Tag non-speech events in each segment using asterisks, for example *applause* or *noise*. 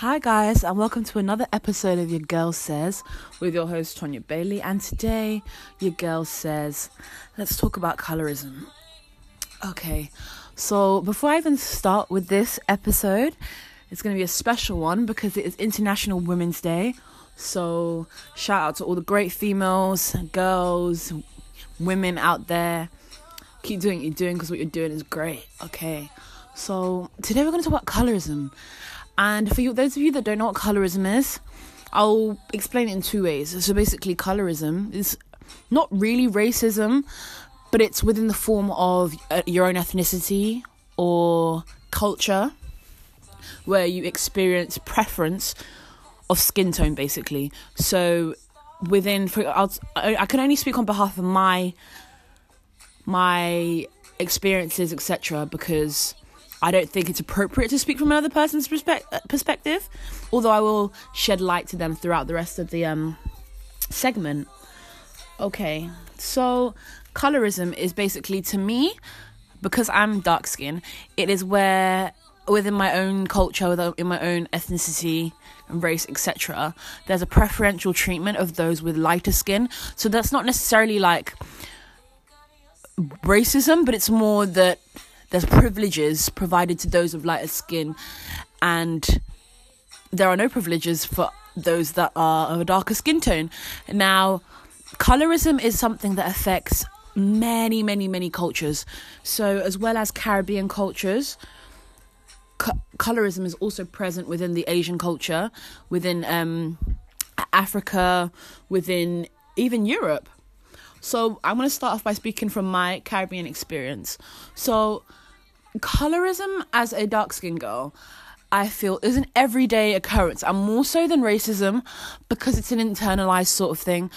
Hi, guys, and welcome to another episode of Your Girl Says with your host, Tonya Bailey. And today, Your Girl Says, let's talk about colorism. Okay, so before I even start with this episode, it's going to be a special one because it is International Women's Day. So, shout out to all the great females, girls, women out there. Keep doing what you're doing because what you're doing is great. Okay, so today we're going to talk about colorism. And for you, those of you that don't know what colorism is, I'll explain it in two ways. So basically, colorism is not really racism, but it's within the form of uh, your own ethnicity or culture, where you experience preference of skin tone, basically. So within, for I'll, I can only speak on behalf of my my experiences, etc., because I don't think it's appropriate to speak from another person's perspe- uh, perspective, although I will shed light to them throughout the rest of the um, segment. Okay, so colorism is basically to me, because I'm dark skinned, it is where within my own culture, in my own ethnicity and race, etc., there's a preferential treatment of those with lighter skin. So that's not necessarily like racism, but it's more that there's privileges provided to those of lighter skin, and there are no privileges for those that are of a darker skin tone. Now, colorism is something that affects many, many, many cultures. So, as well as Caribbean cultures, co- colorism is also present within the Asian culture, within um, Africa, within even Europe. So I'm going to start off by speaking from my Caribbean experience. So, colorism as a dark skinned girl, I feel is an everyday occurrence, and more so than racism because it's an internalized sort of thing.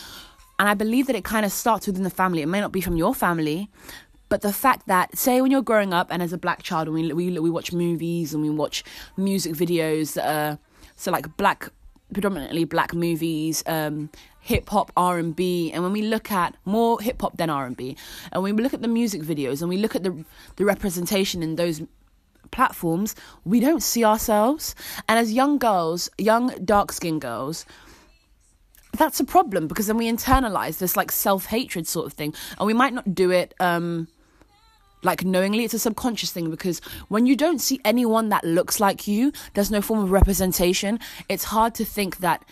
And I believe that it kind of starts within the family. It may not be from your family, but the fact that, say, when you're growing up and as a black child, and we we we watch movies and we watch music videos that are so like black predominantly black movies, um, hip hop, R and B, and when we look at more hip hop than R and B, and when we look at the music videos and we look at the the representation in those platforms, we don't see ourselves. And as young girls, young dark skinned girls, that's a problem because then we internalize this like self hatred sort of thing, and we might not do it. Um, like knowingly it's a subconscious thing because when you don't see anyone that looks like you there's no form of representation. It's hard to think that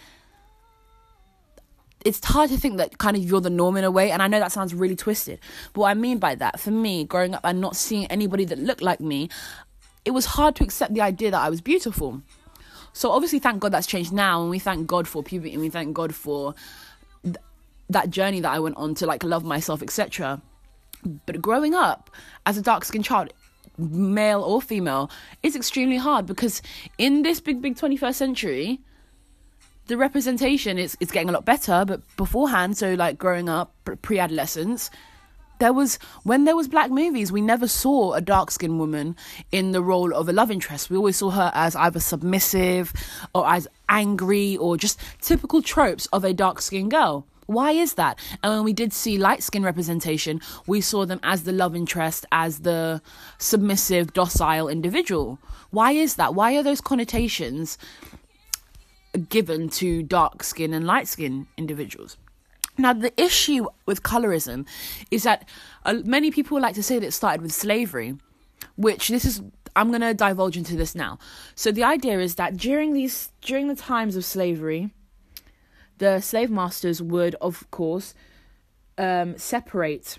it's hard to think that kind of you're the norm in a way and i know that sounds really twisted but what i mean by that for me growing up and not seeing anybody that looked like me it was hard to accept the idea that i was beautiful. So obviously thank god that's changed now and we thank god for puberty and we thank god for th- that journey that i went on to like love myself etc but growing up as a dark skinned child, male or female, is extremely hard because in this big, big 21st century, the representation is, is getting a lot better. But beforehand, so like growing up, pre adolescence, there was when there was black movies we never saw a dark skinned woman in the role of a love interest we always saw her as either submissive or as angry or just typical tropes of a dark skinned girl why is that? And when we did see light skin representation, we saw them as the love interest, as the submissive, docile individual. Why is that? Why are those connotations given to dark skin and light skin individuals? Now, the issue with colorism is that uh, many people like to say that it started with slavery, which this is I'm going to divulge into this now. So the idea is that during these during the times of slavery, the slave masters would, of course, um, separate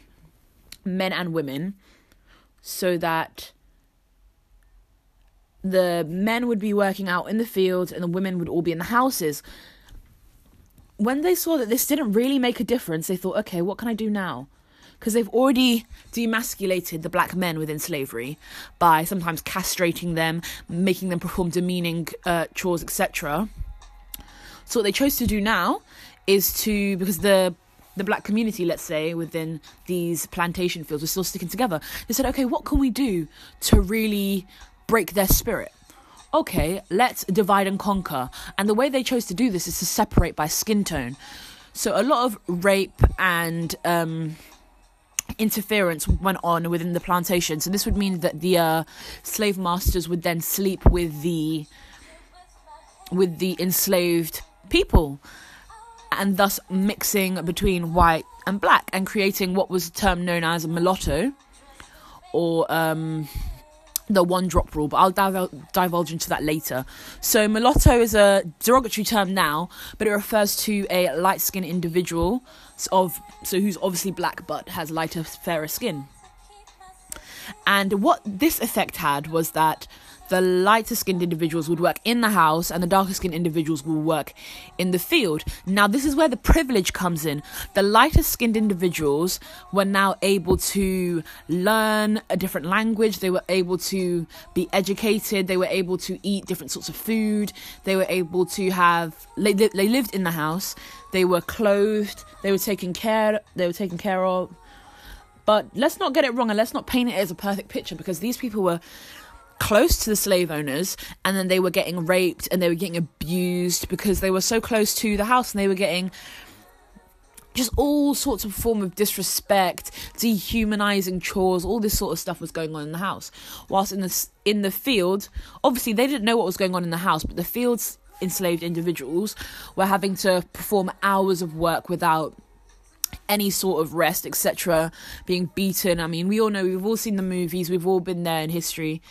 men and women so that the men would be working out in the fields and the women would all be in the houses. When they saw that this didn't really make a difference, they thought, okay, what can I do now? Because they've already demasculated the black men within slavery by sometimes castrating them, making them perform demeaning uh, chores, etc. So what they chose to do now is to because the the black community, let's say, within these plantation fields, were still sticking together. They said, okay, what can we do to really break their spirit? Okay, let's divide and conquer. And the way they chose to do this is to separate by skin tone. So a lot of rape and um, interference went on within the plantation. So this would mean that the uh, slave masters would then sleep with the with the enslaved people and thus mixing between white and black and creating what was a term known as a mulatto or um, the one drop rule, but I'll divul- divulge into that later. So, mulatto is a derogatory term now, but it refers to a light skinned individual of so who's obviously black but has lighter, fairer skin. And what this effect had was that the lighter skinned individuals would work in the house and the darker skinned individuals will work in the field. Now, this is where the privilege comes in. The lighter skinned individuals were now able to learn a different language, they were able to be educated, they were able to eat different sorts of food, they were able to have, they, they lived in the house, they were clothed, they were taken care, they were taken care of. But let's not get it wrong and let's not paint it as a perfect picture because these people were close to the slave owners and then they were getting raped and they were getting abused because they were so close to the house and they were getting just all sorts of form of disrespect, dehumanizing chores, all this sort of stuff was going on in the house. Whilst in the in the field, obviously they didn't know what was going on in the house, but the fields enslaved individuals were having to perform hours of work without any sort of rest, etc., being beaten. I mean, we all know, we've all seen the movies, we've all been there in history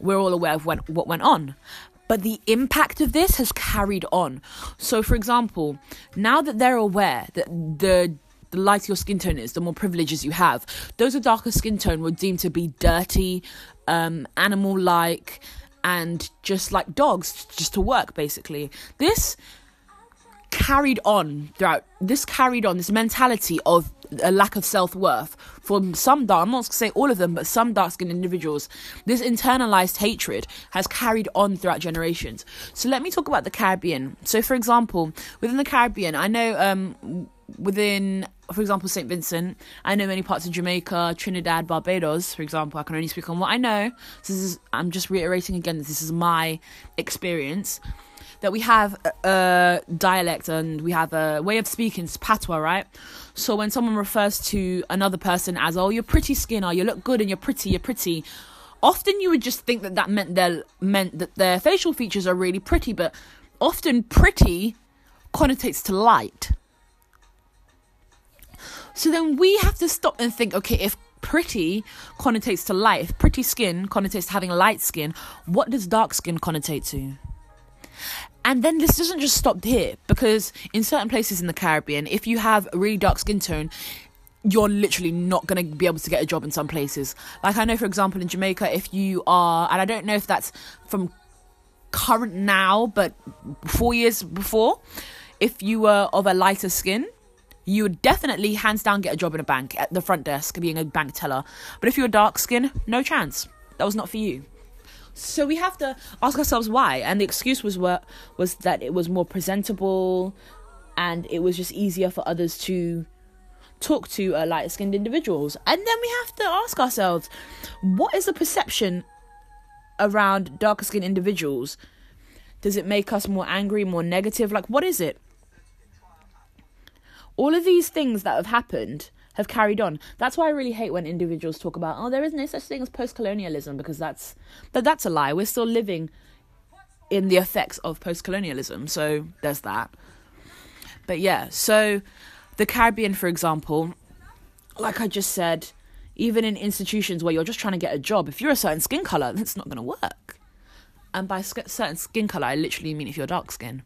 we're all aware of when, what went on. But the impact of this has carried on. So, for example, now that they're aware that the the lighter your skin tone is, the more privileges you have. Those with darker skin tone were deemed to be dirty, um, animal like, and just like dogs, just to work, basically. This carried on throughout this carried on this mentality of a lack of self-worth from some dark i'm not going to say all of them but some dark-skinned individuals this internalized hatred has carried on throughout generations. So let me talk about the caribbean. So for example within the caribbean i know um within for example st vincent i know many parts of jamaica trinidad barbados for example i can only speak on what i know. This is i'm just reiterating again this is my experience that we have a, dialect and we have a way of speaking, it's patois, right? So when someone refers to another person as, oh, you're pretty skin, or you look good and you're pretty, you're pretty, often you would just think that that meant their meant that their facial features are really pretty, but often pretty connotates to light. So then we have to stop and think, okay, if pretty connotates to light, if pretty skin connotates to having light skin, what does dark skin connotate to? And then this doesn't just stop here because in certain places in the Caribbean, if you have a really dark skin tone, you're literally not going to be able to get a job in some places. Like I know, for example, in Jamaica, if you are, and I don't know if that's from current now, but four years before, if you were of a lighter skin, you would definitely hands down get a job in a bank at the front desk being a bank teller. But if you're dark skin, no chance. That was not for you. So we have to ask ourselves why. And the excuse was what was that it was more presentable and it was just easier for others to talk to uh, light skinned individuals. And then we have to ask ourselves what is the perception around darker skinned individuals? Does it make us more angry, more negative? Like, what is it? All of these things that have happened have carried on. That's why I really hate when individuals talk about, oh, there is no such thing as post colonialism, because that's that that's a lie. We're still living in the effects of post colonialism. So there's that. But yeah, so the Caribbean, for example, like I just said, even in institutions where you're just trying to get a job, if you're a certain skin color, *laughs* that's not going to work. And by certain skin color, I literally mean if you're dark skin.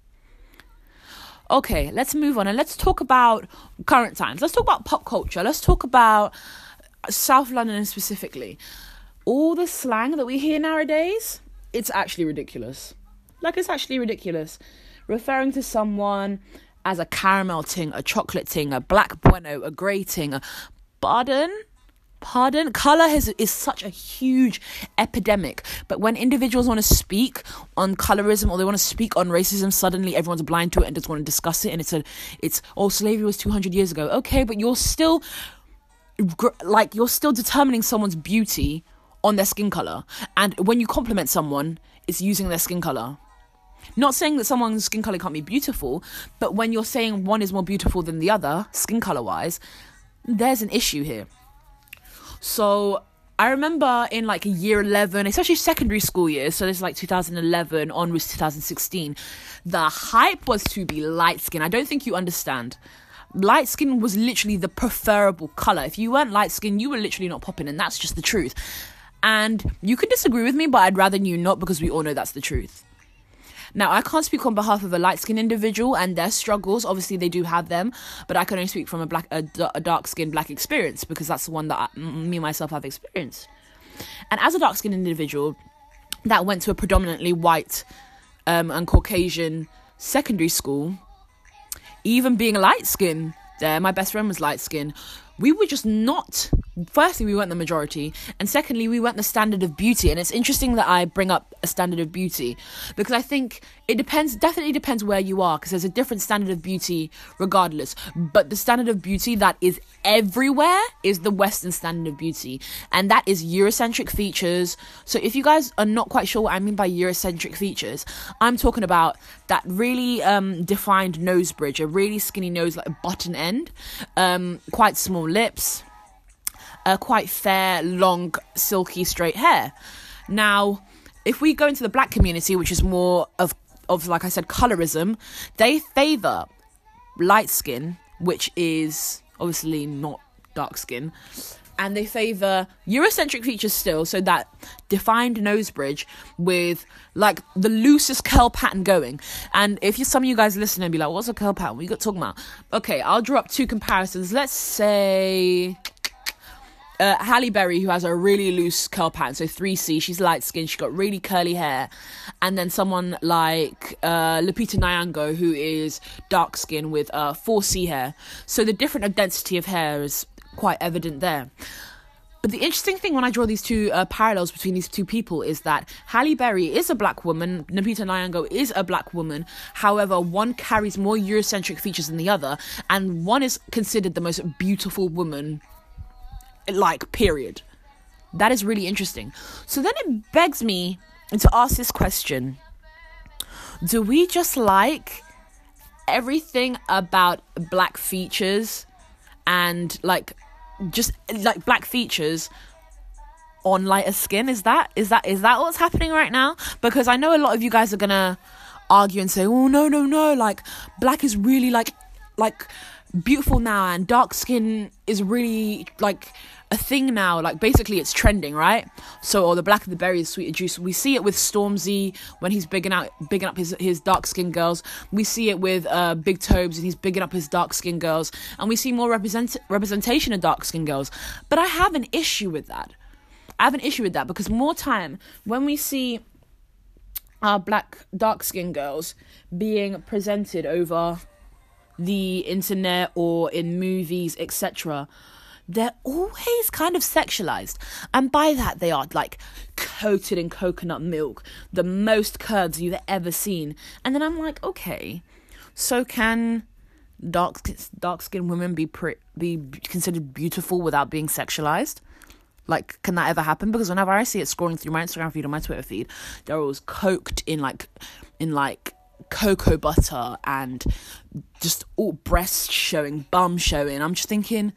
Okay, let's move on and let's talk about current times. Let's talk about pop culture. Let's talk about South London specifically. All the slang that we hear nowadays, it's actually ridiculous. Like, it's actually ridiculous. Referring to someone as a caramel ting, a chocolate ting, a black bueno, a grey ting, a pardon? Pardon? Color has, is such a huge epidemic but when individuals want to speak on colorism or they want to speak on racism suddenly everyone's blind to it and just want to discuss it and it's a it's oh slavery was 200 years ago. Okay but you're still like you're still determining someone's beauty on their skin color and when you compliment someone it's using their skin color not saying that someone's skin color can't be beautiful but when you're saying one is more beautiful than the other skin color wise there's an issue here so I remember in like year 11, especially secondary school years, so this is like 2011 onwards 2016, the hype was to be light skin. I don't think you understand. Light skin was literally the preferable color. If you weren't light skin, you were literally not popping, and that's just the truth. And you could disagree with me, but I'd rather you not because we all know that's the truth. Now, I can't speak on behalf of a light skinned individual and their struggles. Obviously, they do have them, but I can only speak from a black, a, a dark skinned black experience because that's the one that I, me myself have experienced. And as a dark skinned individual that went to a predominantly white um, and Caucasian secondary school, even being light skinned, there, my best friend was light skinned we were just not firstly we weren't the majority and secondly we weren't the standard of beauty. And it's interesting that i bring up a standard of beauty because i think it depends definitely depends where you are because there's a different standard of beauty regardless. But the standard of beauty that is everywhere is the western standard of beauty and that is eurocentric features. So if you guys are not quite sure what i mean by eurocentric features i'm talking about that really um, defined nose bridge a really skinny nose like a button end um, quite small lips uh, quite fair long silky straight hair. Now if we go into the black community, which is more of of like I said, colorism, they favor light skin, which is obviously not dark skin, and they favor Eurocentric features still, so that defined nose bridge with like the loosest curl pattern going. And if you some of you guys listen and be like, "What's a curl pattern? What you got talking about?" Okay, I'll draw up two comparisons. Let's say uh, Halle Berry, who has a really loose curl pattern, so 3C, she's light skinned, she's got really curly hair. And then someone like uh, Lupita Nyong'o, who is dark skinned with uh, 4C hair. So the different density of hair is quite evident there. But the interesting thing when I draw these two uh, parallels between these two people is that Halle Berry is a black woman, Lupita Nyong'o is a black woman. However, one carries more Eurocentric features than the other, and one is considered the most beautiful woman like period that is really interesting so then it begs me to ask this question do we just like everything about black features and like just like black features on lighter skin. Is that is that is that what's happening right now? Because i know a lot of you guys are gonna argue and say oh no no no. Like black is really like like beautiful now and dark skin is really like a thing now. Like basically it's trending right? So or the black of the berry is sweeter juice. We see it with stormzy when he's bigging out bigging up his his dark skinned girls. We see it with uh big Tobz and he's bigging up his dark skinned girls. And we see more represent representation of dark skinned girls. But i have an issue with that. I have an issue with that because more time when we see our black dark skinned girls being presented over the internet or in movies, etc., they're always kind of sexualized. And by that, they are like coated in coconut milk, the most curds you've ever seen. And then I'm like, okay, so can dark dark skinned women be pre- be considered beautiful without being sexualized? Like, can that ever happen? Because whenever I see it scrolling through my Instagram feed or my Twitter feed, they're always coked in like, in like cocoa butter and just all breasts showing, bum showing. I'm just thinking,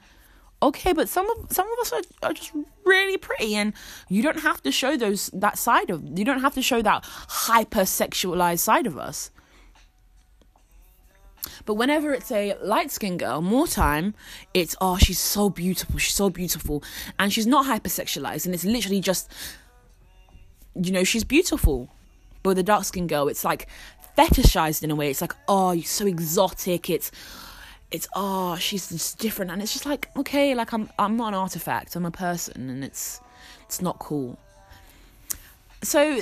okay, but some of some of us are, are just really pretty, and you don't have to show those that side of you don't have to show that hypersexualized side of us. But whenever it's a light skinned girl, more time, it's oh she's so beautiful, she's so beautiful, and she's not hypersexualized, and it's literally just you know she's beautiful. But with a dark skinned girl, it's like fetishized in a way. It's like, oh, you're so exotic. It's it's oh, she's just different, and it's just like, okay, like I'm I'm not an artifact. I'm a person, and it's it's not cool. So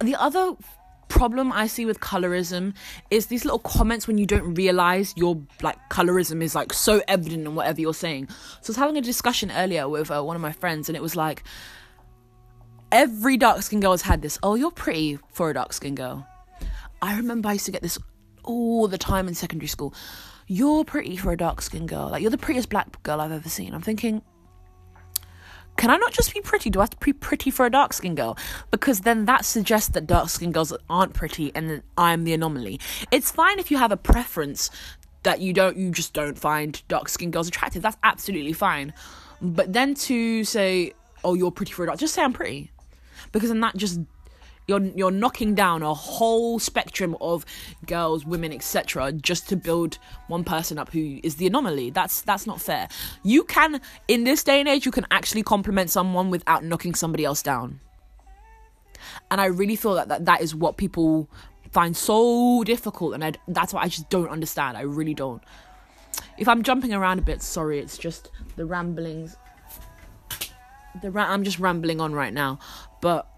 the other problem I see with colorism is these little comments when you don't realize your like colorism is like so evident in whatever you're saying. So I was having a discussion earlier with uh, one of my friends, and it was like every dark skinned girl has had this. Oh, you're pretty for a dark skinned girl. I remember I used to get this all the time in secondary school. You're pretty for a dark skinned girl. Like, you're the prettiest black girl I've ever seen. I'm thinking, can I not just be pretty? Do I have to be pretty for a dark skinned girl? Because then that suggests that dark skinned girls aren't pretty and I'm the anomaly. It's fine if you have a preference that you don't, you just don't find dark skinned girls attractive. That's absolutely fine. But then to say, oh you're pretty for a dark just say i'm pretty because then that just you're you're knocking down a whole spectrum of girls, women, etc. just to build one person up who is the anomaly. That's that's not fair. You can in this day and age you can actually compliment someone without knocking somebody else down. And I really feel that that, that is what people find so difficult and I, that's what I just don't understand. I really don't. If I'm jumping around a bit, sorry, it's just the ramblings. The ra- I'm just rambling on right now, but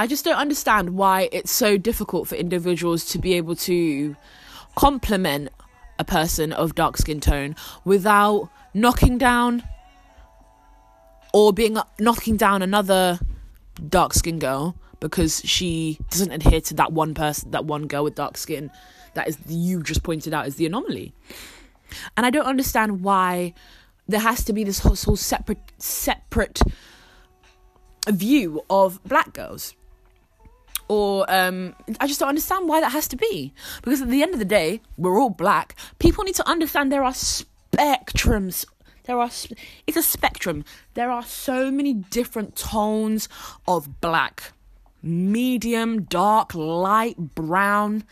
I just don't understand why it's so difficult for individuals to be able to compliment a person of dark skin tone without knocking down or being knocking down another dark skin girl because she doesn't adhere to that one person that one girl with dark skin. That is you just pointed out as the anomaly. And i don't understand why there has to be this whole, whole separate separate view of black girls or um, I just don't understand why that has to be. Because at the end of the day, we're all black. People need to understand there are spectrums. There are it's a spectrum. There are so many different tones of black. Medium, dark, light, brown.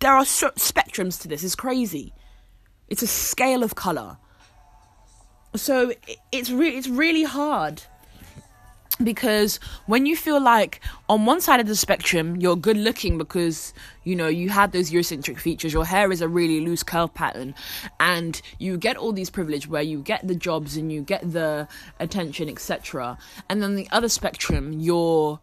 There are so- spectrums to this. It's crazy. It's a scale of color. So it's re- it's really hard because when you feel like on one side of the spectrum you're good looking because you know you have those eurocentric features your hair is a really loose curl pattern and you get all these privilege where you get the jobs and you get the attention etc and then the other spectrum you're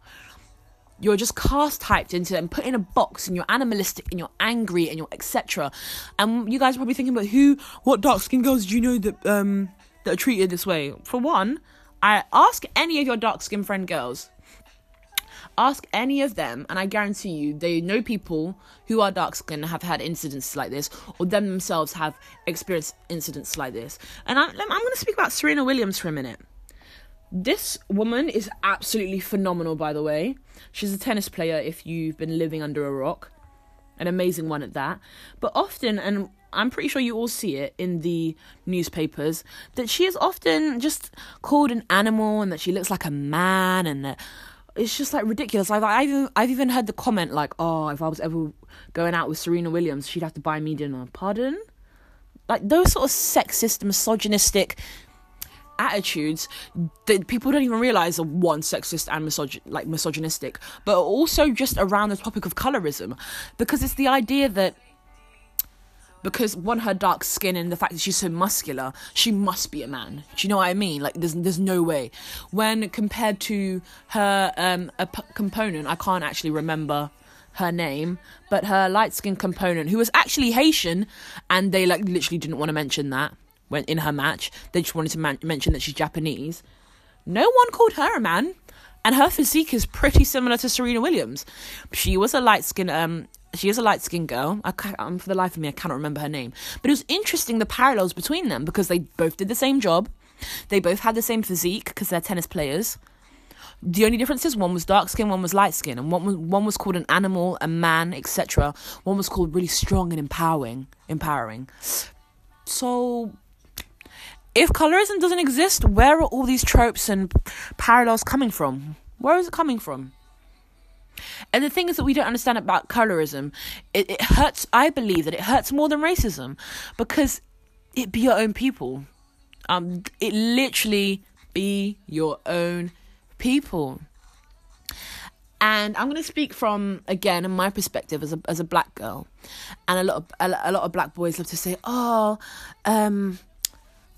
you're just cast typed into and put in a box and you're animalistic and you're angry and you're etc and you guys are probably thinking about who what dark skinned girls do you know that um that are treated this way? For one I ask any of your dark skinned friend girls. Ask any of them, and I guarantee you, they know people who are dark skinned have had incidents like this, or them themselves have experienced incidents like this. And I'm, I'm going to speak about Serena Williams for a minute. This woman is absolutely phenomenal, by the way. She's a tennis player if you've been living under a rock. An amazing one at that. But often, and I'm pretty sure you all see it in the newspapers that she is often just called an animal and that she looks like a man and that it's just like ridiculous. I've I've even, I've even heard the comment like, "Oh, if I was ever going out with Serena Williams, she'd have to buy me dinner." Pardon? Like those sort of sexist, misogynistic attitudes that people don't even realize are one sexist and misog- like misogynistic, but also just around the topic of colorism, because it's the idea that because one her dark skin and the fact that she's so muscular she must be a man. Do you know what i mean? Like there's there's no way. When compared to her um a p- component i can't actually remember her name but her light skin component who was actually haitian and they like literally didn't want to mention that when in her match. They just wanted to man- mention that she's japanese. No one called her a man and her physique is pretty similar to Serena Williams. She was a light skin um she is a light skinned girl. I um, for the life of me, I cannot remember her name. But it was interesting the parallels between them because they both did the same job. They both had the same physique because they're tennis players. The only difference is one was dark skin, one was light skin, and one was one was called an animal, a man, etc. One was called really strong and empowering, empowering. So, if colorism doesn't exist, where are all these tropes and parallels coming from? Where is it coming from? And the thing is that we don't understand about colorism. It, it hurts. I believe that it hurts more than racism because it be your own people. Um, it literally be your own people. And I'm going to speak from again in my perspective as a as a black girl, and a lot of a, a lot of black boys love to say, "Oh, um,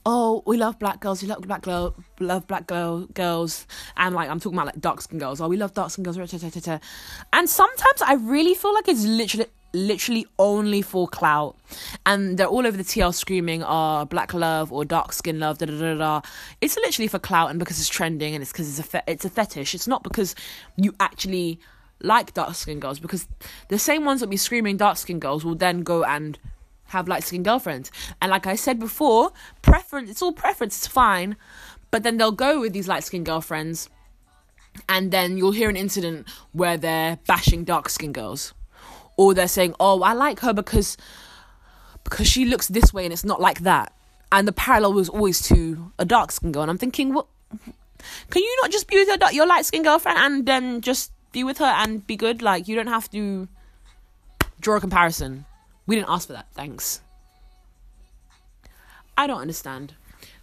oh, we love black girls, we love black girl, love black girl girls, and like I'm talking about like dark skin girls. Oh, we love dark skin girls. And sometimes I really feel like it's literally literally only for clout and they're all over the TL screaming oh black love or dark skin love da da da da it's literally for clout and because it's trending and it's because it's a fe- it's a fetish it's not because you actually like dark skin girls because the same ones that be screaming dark skin girls will then go and have light skinned girlfriends. And like I said before, preference, it's all preference, it's fine. But then they'll go with these light skinned girlfriends, and then you'll hear an incident where they're bashing dark skinned girls. Or they're saying, oh, I like her because because she looks this way and it's not like that. and the parallel was always to a dark skin girl. And I'm thinking, what? Can you not just be with your, your light skinned girlfriend and then just be with her and be good? Like, you don't have to draw a comparison. We didn't ask for that. Thanks. I don't understand.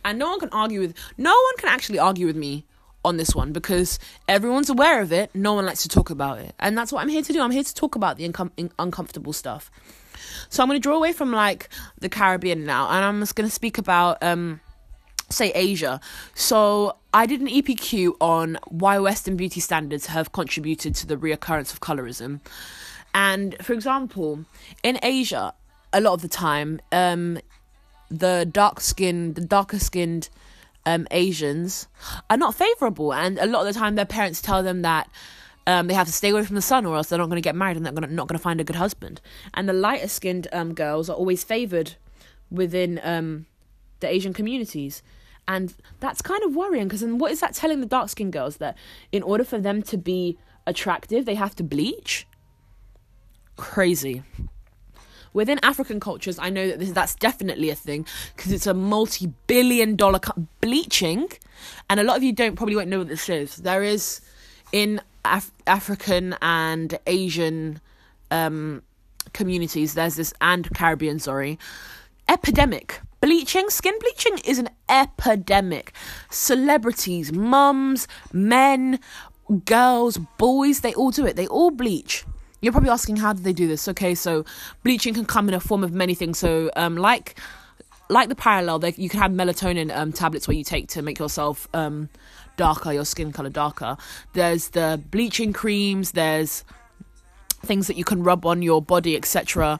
And no one can argue with, no one can actually argue with me on this one because everyone's aware of it. No one likes to talk about it. And that's what I'm here to do. I'm here to talk about the incom- uncomfortable stuff. So I'm going to draw away from like the Caribbean now and I'm just going to speak about, um, say Asia. So I did an EPQ on why Western beauty standards have contributed to the reoccurrence of colorism. And for example, in Asia, a lot of the time, um, the dark skinned, the darker skinned um, Asians are not favorable, and a lot of the time, their parents tell them that um, they have to stay away from the sun, or else they're not going to get married and they're gonna, not going to find a good husband. And the lighter skinned um, girls are always favored within um, the Asian communities. And that's kind of worrying because then what is that telling the dark skinned girls that in order for them to be attractive, they have to bleach? Crazy. Within African cultures, I know that this, that's definitely a thing because it's a multi billion dollar co- bleaching. And a lot of you don't probably won't know what this is. There is in Af- African and Asian um, communities, there's this, and Caribbean, sorry, epidemic Bleaching, skin bleaching is an epidemic. Celebrities, mums, men, girls, boys, they all do it. They all bleach. You're probably asking how do they do this? Okay, so bleaching can come in a form of many things. So, um, like, like the parallel, you can have melatonin um, tablets where you take to make yourself um, darker, your skin color darker. There's the bleaching creams. There's things that you can rub on your body, etc.,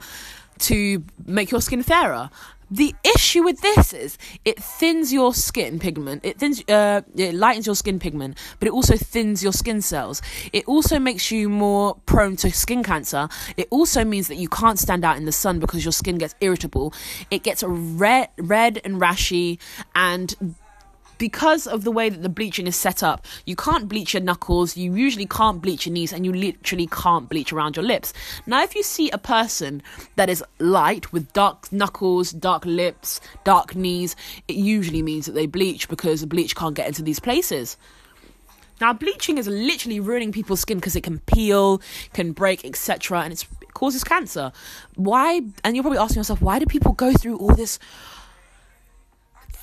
to make your skin fairer. The issue with this is it thins your skin pigment. It thins, uh, it lightens your skin pigment, but it also thins your skin cells. It also makes you more prone to skin cancer. It also means that you can't stand out in the sun because your skin gets irritable. It gets red, red and rashy, and because of the way that the bleaching is set up, you can't bleach your knuckles, you usually can't bleach your knees, and you literally can't bleach around your lips. Now, if you see a person that is light with dark knuckles, dark lips, dark knees, it usually means that they bleach because the bleach can't get into these places. Now, bleaching is literally ruining people's skin because it can peel, can break, etc., and it causes cancer. Why? And you're probably asking yourself, why do people go through all this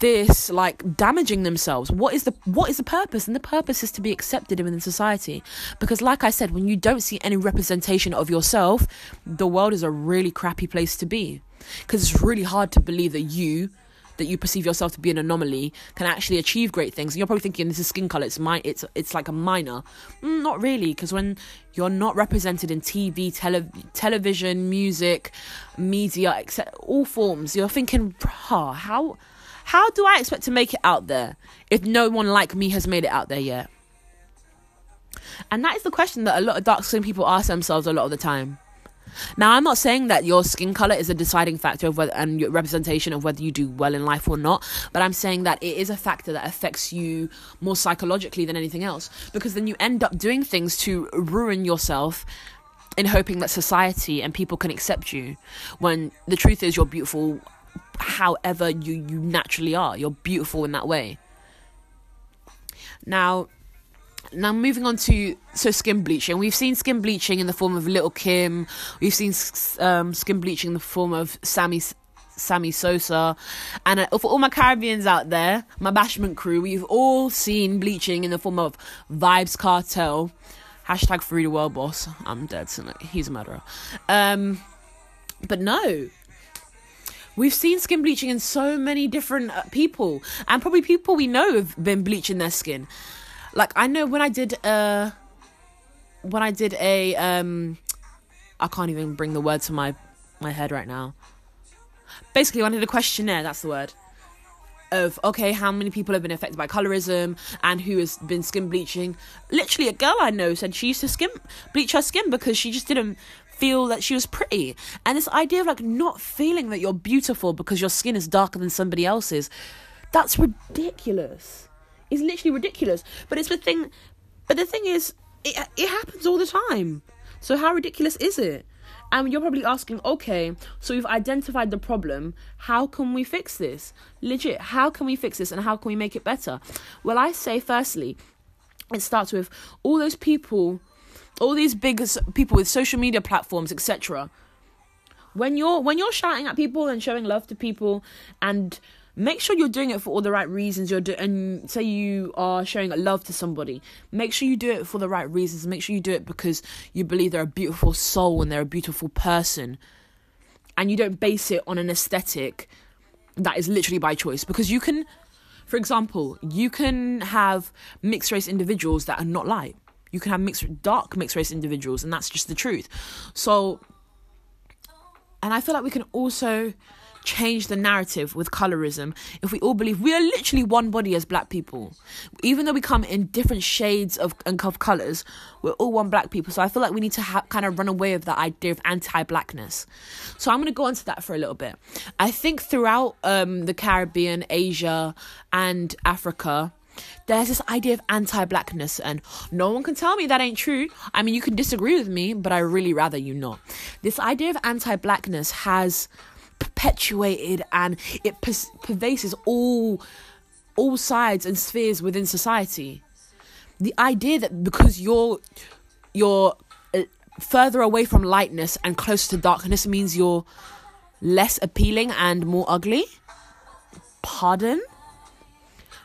this like damaging themselves? What is the what is the purpose? And the purpose is to be accepted within society. Because like i said when you don't see any representation of yourself the world is a really crappy place to be. Because it's really hard to believe that you that you perceive yourself to be an anomaly can actually achieve great things. And you're probably thinking this is skin color it's my it's it's like a minor. Mm, not really because when you're not represented in tv tele- television music media etc all forms you're thinking how how do I expect to make it out there if no one like me has made it out there yet? And that is the question that a lot of dark skinned people ask themselves a lot of the time. Now, I'm not saying that your skin color is a deciding factor of whether and your representation of whether you do well in life or not, but I'm saying that it is a factor that affects you more psychologically than anything else because then you end up doing things to ruin yourself in hoping that society and people can accept you when the truth is you're beautiful however you, you naturally are. You're beautiful in that way. Now, now moving on to so skin bleaching. We've seen skin bleaching in the form of Lil' Kim. We've seen um, skin bleaching in the form of Sammy Sammy Sosa, and uh, for all my Caribbeans out there, my bashment crew, we've all seen bleaching in the form of Vybz Kartel. Hashtag free the world boss. I'm dead. So he's a murderer. Um, but no, We've seen skin bleaching in so many different uh, people, and probably people we know have been bleaching their skin. Like I know when I did uh when I did a um I can't even bring the word to my my head right now. Basically, I did a questionnaire. That's the word of okay, how many people have been affected by colorism and who has been skin bleaching. Literally, a girl I know said she used to skin bleach her skin because she just didn't feel that she was pretty. And this idea of like not feeling that you're beautiful because your skin is darker than somebody else's, that's ridiculous. It's literally ridiculous. But it's the thing. But the thing is, it it happens all the time. So how ridiculous is it? And you're probably asking, okay, so we've identified the problem. How can we fix this? Legit, how can we fix this and how can we make it better? Well, I say, firstly, it starts with all those people, all these big people with social media platforms, etc. When you're when you're shouting at people and showing love to people and make sure you're doing it for all the right reasons you're doing and say you are showing love to somebody make sure you do it for the right reasons. Make sure you do it because you believe they're a beautiful soul and they're a beautiful person. And you don't base it on an aesthetic that is literally by choice. Because you can for example you can have mixed race individuals that are not light you can have mixed dark mixed race individuals and that's just the truth so and i feel like we can also change the narrative with colorism if we all believe we are literally one body as black people. Even though we come in different shades of, and of colors, we're all one black people. So I feel like we need to ha- kind of run away with that idea of anti blackness. So I'm going to go into that for a little bit. I think throughout um, the Caribbean, Asia, and Africa, there's this idea of anti-blackness and no one can tell me that ain't true i mean you can disagree with me but i really rather you not this idea of anti-blackness has perpetuated and it per- pervades all all sides and spheres within society. The idea that because you're you're uh, further away from lightness and closer to darkness means you're less appealing and more ugly. Pardon?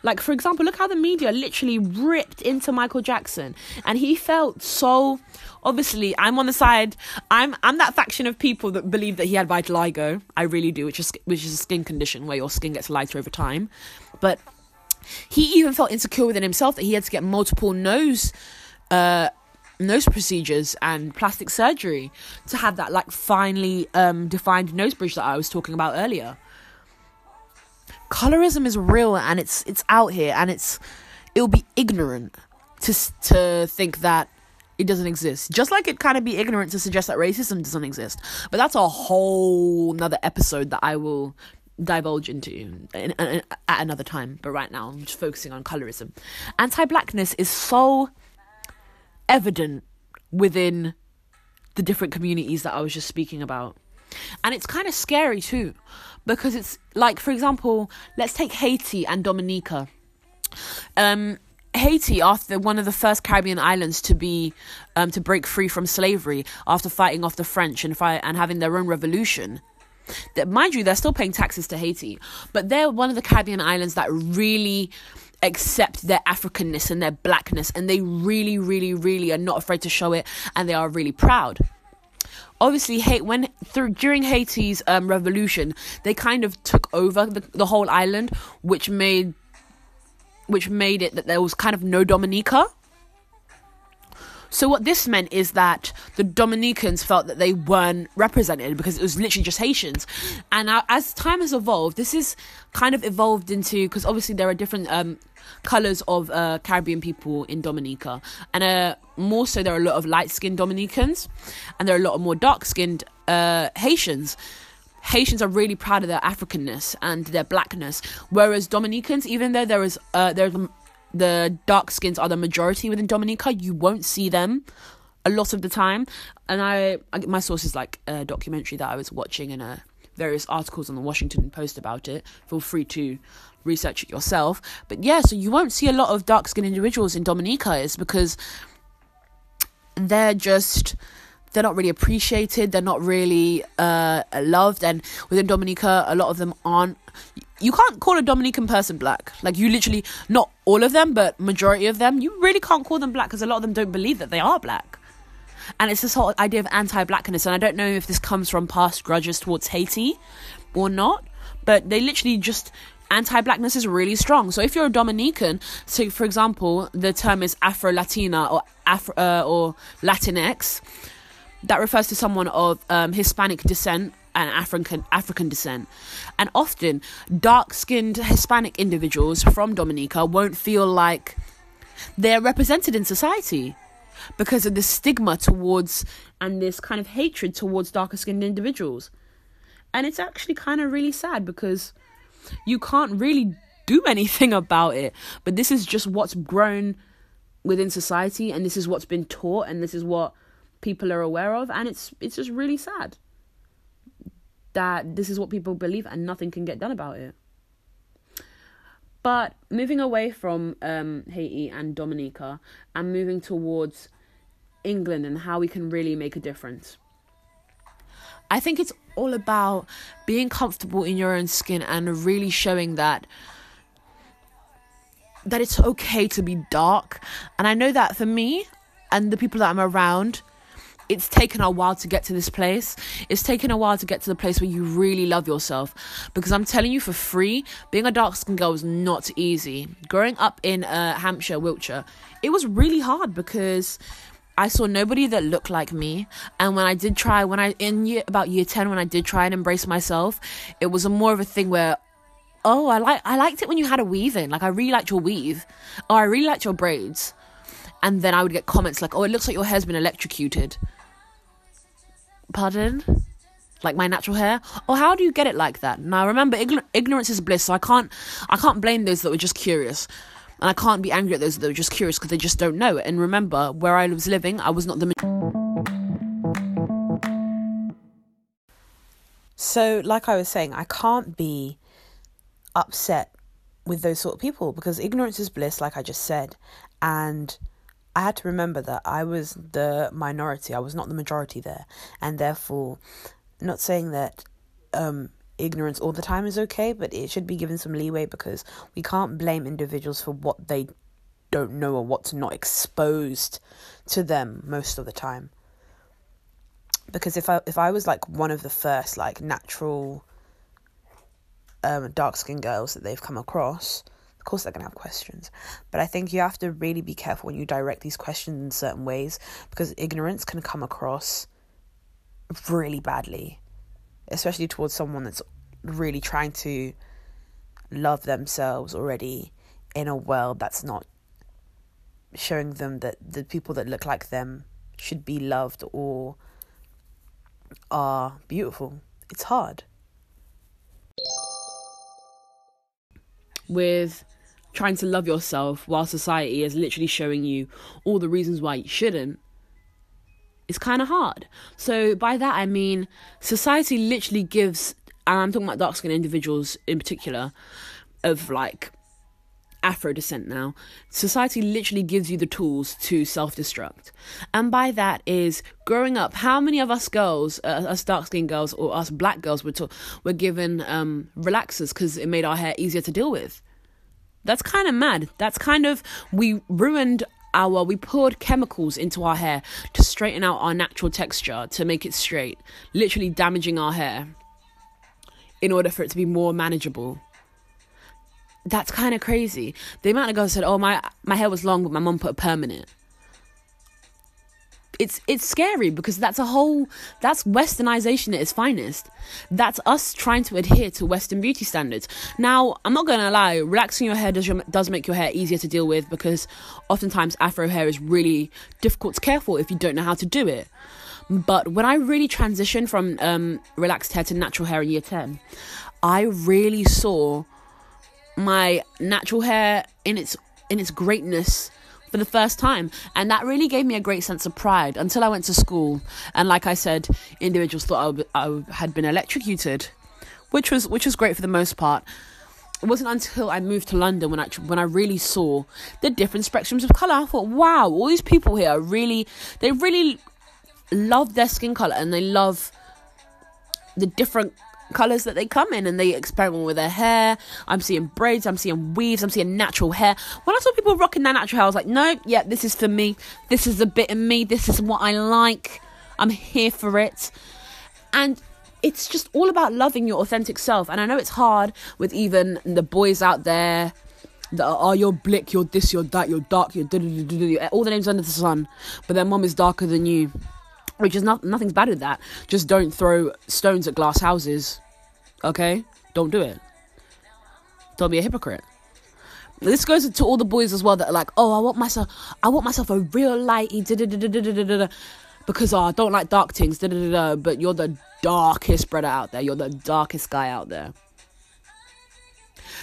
Like, for example, look how the media literally ripped into Michael Jackson, and he felt so. Obviously, I'm on the side. I'm I'm that faction of people that believe that he had vitiligo. I really do, which is which is a skin condition where your skin gets lighter over time. But he even felt insecure within himself that he had to get multiple nose. Uh, nose procedures and plastic surgery to have that like finely um, defined nose bridge that I was talking about earlier colorism is real and it's it's out here and it's it'll be ignorant to to think that it doesn't exist. Just like it kind of be ignorant to suggest that racism doesn't exist. But that's a whole another episode that I will divulge into in, in, in, at another time. But right now, I'm just focusing on colorism. Anti-blackness is so evident within the different communities that I was just speaking about. And it's kind of scary too, because it's like, for example, let's take Haiti and Dominica. Um, Haiti, after one of the first Caribbean islands to be um, to break free from slavery after fighting off the French and fight and having their own revolution. That mind you, they're still paying taxes to Haiti, but they're one of the Caribbean islands that really accept their Africanness and their blackness, and they really, really, really are not afraid to show it, and they are really proud obviously hate when through during Haiti's um, revolution they kind of took over the, the whole island which made which made it that there was kind of no Dominica so what this meant is that the Dominicans felt that they weren't represented because it was literally just Haitians. And as time has evolved, this is kind of evolved into because obviously there are different um, colors of uh, Caribbean people in Dominica, and uh, more so there are a lot of light skinned Dominicans, and there are a lot of more dark skinned uh, Haitians. Haitians are really proud of their Africanness and their blackness, whereas Dominicans, even though there is uh, there's the dark skins are the majority within Dominica. You won't see them a lot of the time. And I, I my source is like a documentary that I was watching and uh, various articles on the Washington Post about it. Feel free to research it yourself. But yeah, so you won't see a lot of dark skinned individuals in Dominica. Is because they're just they're not really appreciated. They're not really uh, loved. And within Dominica, a lot of them aren't you can't call a Dominican person black. Like you literally, not all of them, but majority of them, you really can't call them black because a lot of them don't believe that they are black. And it's this whole idea of anti-blackness, and I don't know if this comes from past grudges towards Haiti or not, but they literally just anti-blackness is really strong. So if you're a Dominican, so for example, the term is Afro-Latina or Afro uh, or Latinx, that refers to someone of um, Hispanic descent and African African descent. And often dark-skinned Hispanic individuals from Dominica won't feel like they're represented in society because of the stigma towards and this kind of hatred towards darker skinned individuals. And it's actually kind of really sad because you can't really do anything about it. But this is just what's grown within society and this is what's been taught and this is what people are aware of and it's it's just really sad that this is what people believe and nothing can get done about it but moving away from um, Haiti and Dominica and moving towards England and how we can really make a difference. I think it's all about being comfortable in your own skin and really showing that that it's okay to be dark. And I know that for me and the people that I'm around, it's taken a while to get to this place. It's taken a while to get to the place where you really love yourself. Because I'm telling you for free, being a dark skinned girl was not easy. Growing up in uh, Hampshire, Wiltshire, it was really hard because I saw nobody that looked like me. And when I did try, when I, in year, about year 10, when I did try and embrace myself, it was a more of a thing where, oh, I like, I liked it when you had a weave in. Like, I really liked your weave. Oh, I really liked your braids. And then I would get comments like, oh, it looks like your hair's been electrocuted. Pardon? Like my natural hair? Or how do you get it like that? Now remember, ignorance is bliss, so I can't, I can't blame those that were just curious. And I can't be angry at those that were just curious because they just don't know. And remember, where I was living, I was not the. So, like I was saying, I can't be upset with those sort of people because ignorance is bliss, like I just said. And I had to remember that I was the minority, I was not the majority there. And therefore, not saying that um, ignorance all the time is okay, but it should be given some leeway because we can't blame individuals for what they don't know or what's not exposed to them most of the time. Because if I if I was like one of the first like natural um, dark skinned girls that they've come across, of course they're gonna have questions. But I think you have to really be careful when you direct these questions in certain ways because ignorance can come across really badly especially towards someone that's really trying to love themselves already in a world that's not showing them that the people that look like them should be loved or are beautiful. It's hard. With trying to love yourself while society is literally showing you all the reasons why you shouldn't, it's kind of hard. So by that I mean society literally gives, and I'm talking about dark skinned individuals in particular, of like Afro descent now, society literally gives you the tools to self destruct. And by that is growing up, how many of us girls, uh, us dark skinned girls or us black girls, were, to- were given um, relaxers because it made our hair easier to deal with? That's kind of mad. That's kind of, we ruined our we poured chemicals into our hair to straighten out our natural texture to make it straight literally damaging our hair in order for it to be more manageable. That's kind of crazy. The amount of girls said oh my my hair was long but my mom put a permanent it's it's scary because that's a whole that's westernization at its finest. That's us trying to adhere to western beauty standards. Now i'm not gonna lie relaxing your hair does your, does make your hair easier to deal with because oftentimes afro hair is really difficult to care for if you don't know how to do it. But when i really transitioned from um, relaxed hair to natural hair in year 10 i really saw my natural hair in its in its greatness for the first time. And that really gave me a great sense of pride until I went to school. And like I said, individuals thought I, had been electrocuted, which was which was great for the most part. It wasn't until I moved to London when I when I really saw the different spectrums of color. I thought, wow, all these people here are really they really love their skin color and they love the different colors that they come in and they experiment with their hair. I'm seeing braids, I'm seeing weaves, I'm seeing natural hair. When I saw people rocking their natural hair, I was like, no, yeah, this is for me. This is a bit of me. This is what I like. I'm here for it. And it's just all about loving your authentic self. And I know it's hard with even the boys out there that are, oh, blick, you're this, you're that, you're dark, you're all the names under the sun, but their mom is darker than you which is not nothing's bad with that. Just don't throw stones at glass houses. Okay? Don't do it. Don't be a hypocrite. This goes to all the boys as well that are like, oh, I want myself, I want myself a real lighty, because oh, I don't like dark things, but you're the darkest brother out there. You're the darkest guy out there.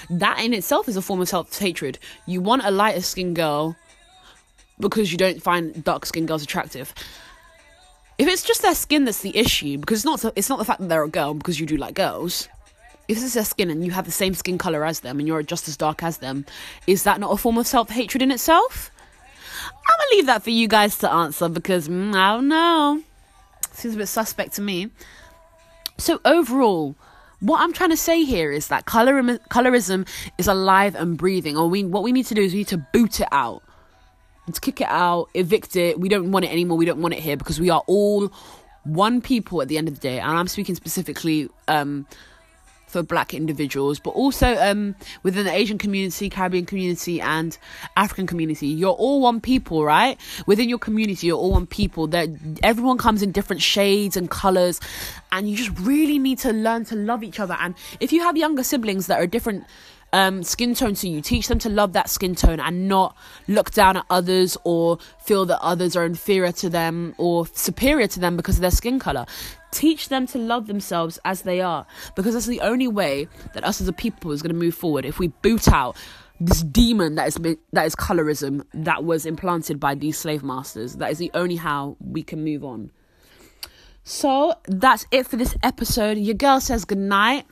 That in itself is a form of self hatred. You want a lighter skinned girl because you don't find dark skinned girls attractive if it's just their skin that's the issue, because it's not it's not the fact that they're a girl because you do like girls. If it's their skin and you have the same skin color as them and you're just as dark as them, is that not a form of self hatred in itself? I'm gonna leave that for you guys to answer because mm, I don't know. Seems a bit suspect to me. So overall, what I'm trying to say here is that colorism, colorism is alive and breathing. Or we, what we need to do is we need to boot it out. Let's kick it out, evict it. We don't want it anymore. We don't want it here because we are all one people at the end of the day. And I'm speaking specifically um, for black individuals, but also um, within the Asian community, Caribbean community, and African community. You're all one people, right? Within your community, you're all one people. That everyone comes in different shades and colors, and you just really need to learn to love each other. And if you have younger siblings that are different um, skin tone to you. Teach them to love that skin tone and not look down at others or feel that others are inferior to them or superior to them because of their skin color. Teach them to love themselves as they are because that's the only way that us as a people is going to move forward. If we boot out this demon that is that is colorism that was implanted by these slave masters, that is the only how we can move on. So that's it for this episode. Your girl says good night.